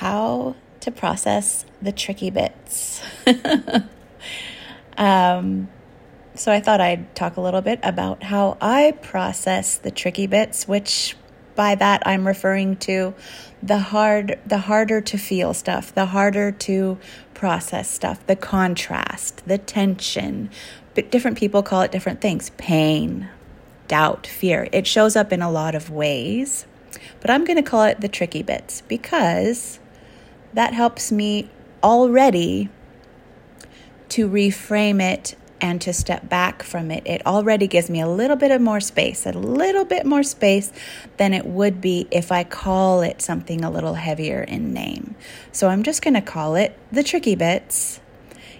How to process the tricky bits. um, so I thought I'd talk a little bit about how I process the tricky bits, which by that I'm referring to the hard the harder to feel stuff, the harder to process stuff, the contrast, the tension. But different people call it different things. Pain, doubt, fear. It shows up in a lot of ways. But I'm going to call it the tricky bits because that helps me already to reframe it and to step back from it. It already gives me a little bit of more space, a little bit more space than it would be if I call it something a little heavier in name. So I'm just going to call it the tricky bits,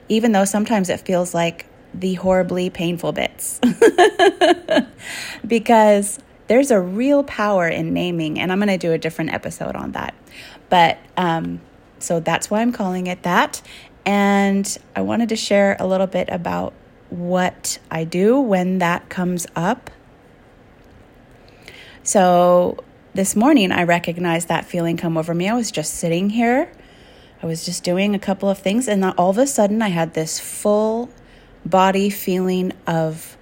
even though sometimes it feels like the horribly painful bits. because there's a real power in naming, and I'm going to do a different episode on that. But um, so that's why I'm calling it that. And I wanted to share a little bit about what I do when that comes up. So this morning, I recognized that feeling come over me. I was just sitting here, I was just doing a couple of things, and all of a sudden, I had this full body feeling of,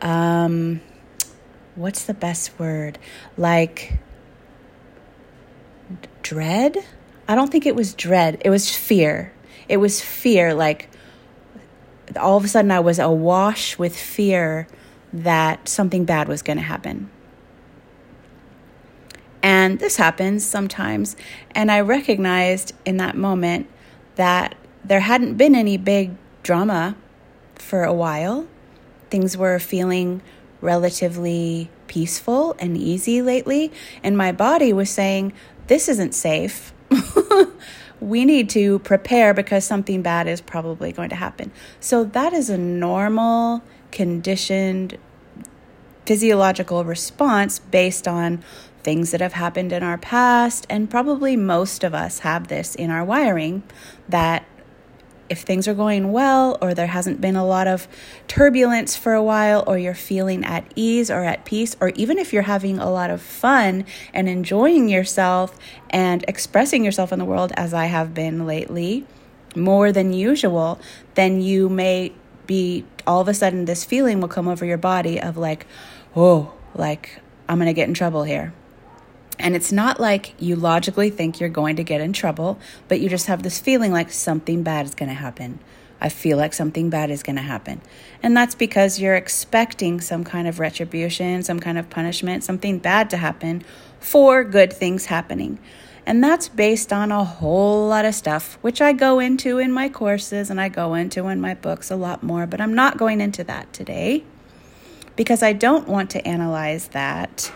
um, what's the best word? Like, dread. I don't think it was dread. It was fear. It was fear. Like all of a sudden, I was awash with fear that something bad was going to happen. And this happens sometimes. And I recognized in that moment that there hadn't been any big drama for a while. Things were feeling relatively peaceful and easy lately. And my body was saying, this isn't safe. we need to prepare because something bad is probably going to happen. So, that is a normal, conditioned, physiological response based on things that have happened in our past. And probably most of us have this in our wiring that if things are going well or there hasn't been a lot of turbulence for a while or you're feeling at ease or at peace or even if you're having a lot of fun and enjoying yourself and expressing yourself in the world as I have been lately more than usual then you may be all of a sudden this feeling will come over your body of like oh like I'm going to get in trouble here and it's not like you logically think you're going to get in trouble, but you just have this feeling like something bad is going to happen. I feel like something bad is going to happen. And that's because you're expecting some kind of retribution, some kind of punishment, something bad to happen for good things happening. And that's based on a whole lot of stuff, which I go into in my courses and I go into in my books a lot more, but I'm not going into that today because I don't want to analyze that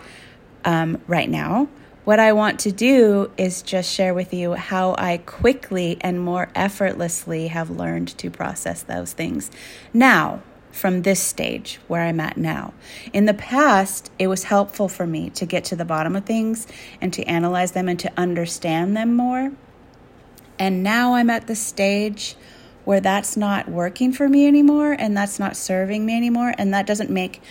um, right now. What I want to do is just share with you how I quickly and more effortlessly have learned to process those things now from this stage where I'm at now. In the past, it was helpful for me to get to the bottom of things and to analyze them and to understand them more. And now I'm at the stage where that's not working for me anymore and that's not serving me anymore and that doesn't make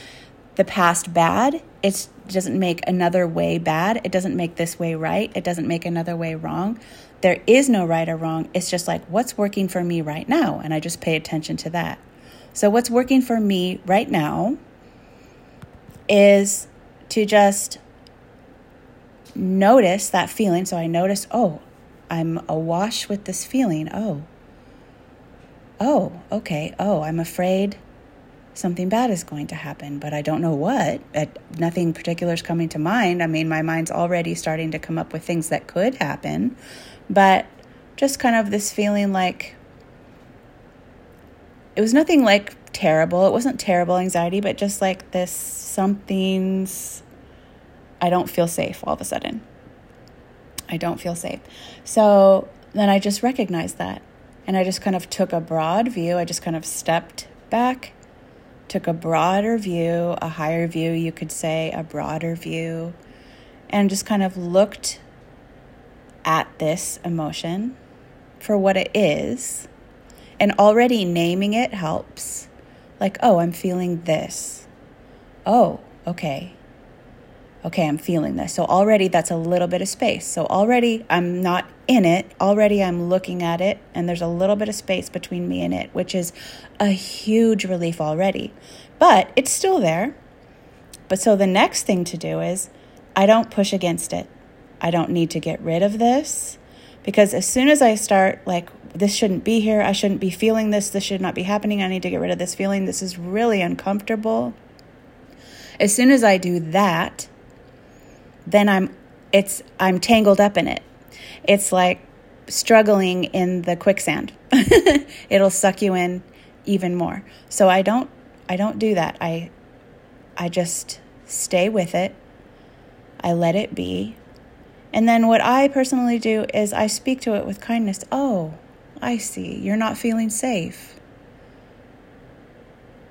the past bad. It doesn't make another way bad. It doesn't make this way right. It doesn't make another way wrong. There is no right or wrong. It's just like what's working for me right now. And I just pay attention to that. So, what's working for me right now is to just notice that feeling. So, I notice, oh, I'm awash with this feeling. Oh, oh, okay. Oh, I'm afraid something bad is going to happen, but I don't know what. nothing particular is coming to mind. I mean, my mind's already starting to come up with things that could happen, but just kind of this feeling like it was nothing like terrible. It wasn't terrible anxiety, but just like this something's, I don't feel safe all of a sudden. I don't feel safe. So then I just recognized that. And I just kind of took a broad view. I just kind of stepped back, took a broader view, a higher view, you could say, a broader view, and just kind of looked at this emotion for what it is. And already naming it helps. Like, oh, I'm feeling this. Oh, okay okay, I'm feeling this. So already that's a little bit of space. So already I'm not in it. Already I'm looking at it, and there's a little bit of space between me and it, which is a huge relief already. But it's still there. But so the next thing to do is I don't push against it. I don't need to get rid of this because as soon as I start, like, this shouldn't be here, I shouldn't be feeling this, this should not be happening, I need to get rid of this feeling, this is really uncomfortable. As soon as I do that, then I'm it's I'm tangled up in it. It's like struggling in the quicksand. It'll suck you in even more. So I don't I don't do that. I I just stay with it. I let it be. And then what I personally do is I speak to it with kindness. Oh, I see. You're not feeling safe.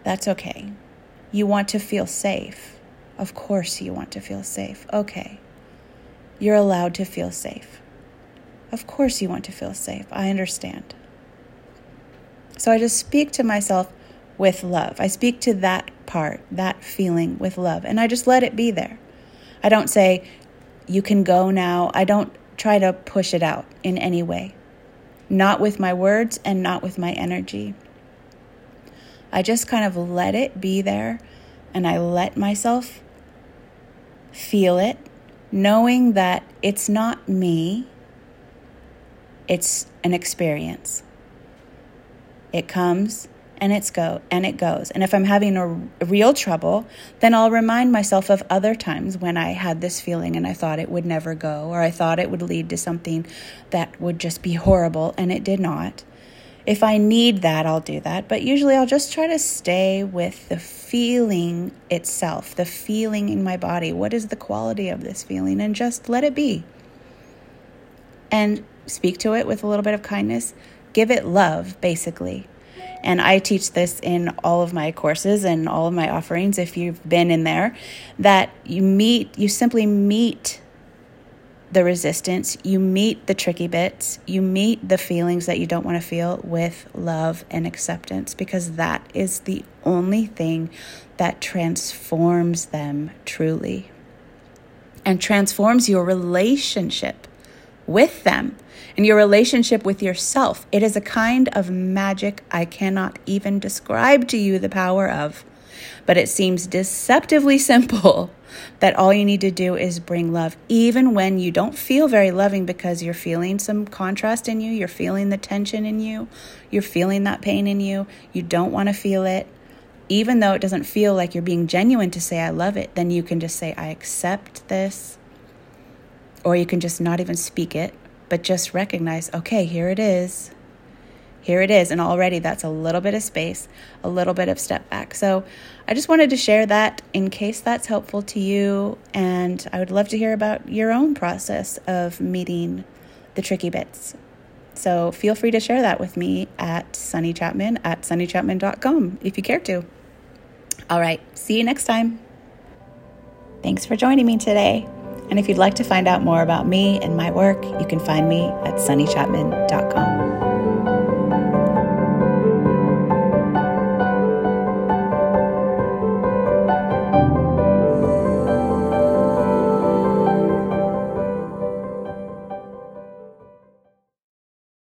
That's okay. You want to feel safe. Of course, you want to feel safe. Okay. You're allowed to feel safe. Of course, you want to feel safe. I understand. So I just speak to myself with love. I speak to that part, that feeling with love, and I just let it be there. I don't say, you can go now. I don't try to push it out in any way, not with my words and not with my energy. I just kind of let it be there and I let myself feel it, knowing that it's not me, it's an experience. It comes and it's go and it goes. And if I'm having a, real trouble, then I'll remind myself of other times when I had this feeling and I thought it would never go or I thought it would lead to something that would just be horrible and it did not. If I need that, I'll do that. But usually I'll just try to stay with the feeling itself, the feeling in my body. What is the quality of this feeling? And just let it be. And speak to it with a little bit of kindness. Give it love, basically. And I teach this in all of my courses and all of my offerings, if you've been in there, that you meet, you simply meet the resistance, you meet the tricky bits, you meet the feelings that you don't want to feel with love and acceptance because that is the only thing that transforms them truly and transforms your relationship with them and your relationship with yourself. It is a kind of magic I cannot even describe to you the power of, but it seems deceptively simple that all you need to do is bring love, even when you don't feel very loving because you're feeling some contrast in you, you're feeling the tension in you, you're feeling that pain in you, you don't want to feel it. Even though it doesn't feel like you're being genuine to say, I love it, then you can just say, I accept this. Or you can just not even speak it, but just recognize, okay, here it is here it is. And already that's a little bit of space, a little bit of step back. So I just wanted to share that in case that's helpful to you. And I would love to hear about your own process of meeting the tricky bits. So feel free to share that with me at Sunny Chapman at sunnychapman.com if you care to. All right, see you next time. Thanks for joining me today. And if you'd like to find out more about me and my work, you can find me at sunnychapman.com.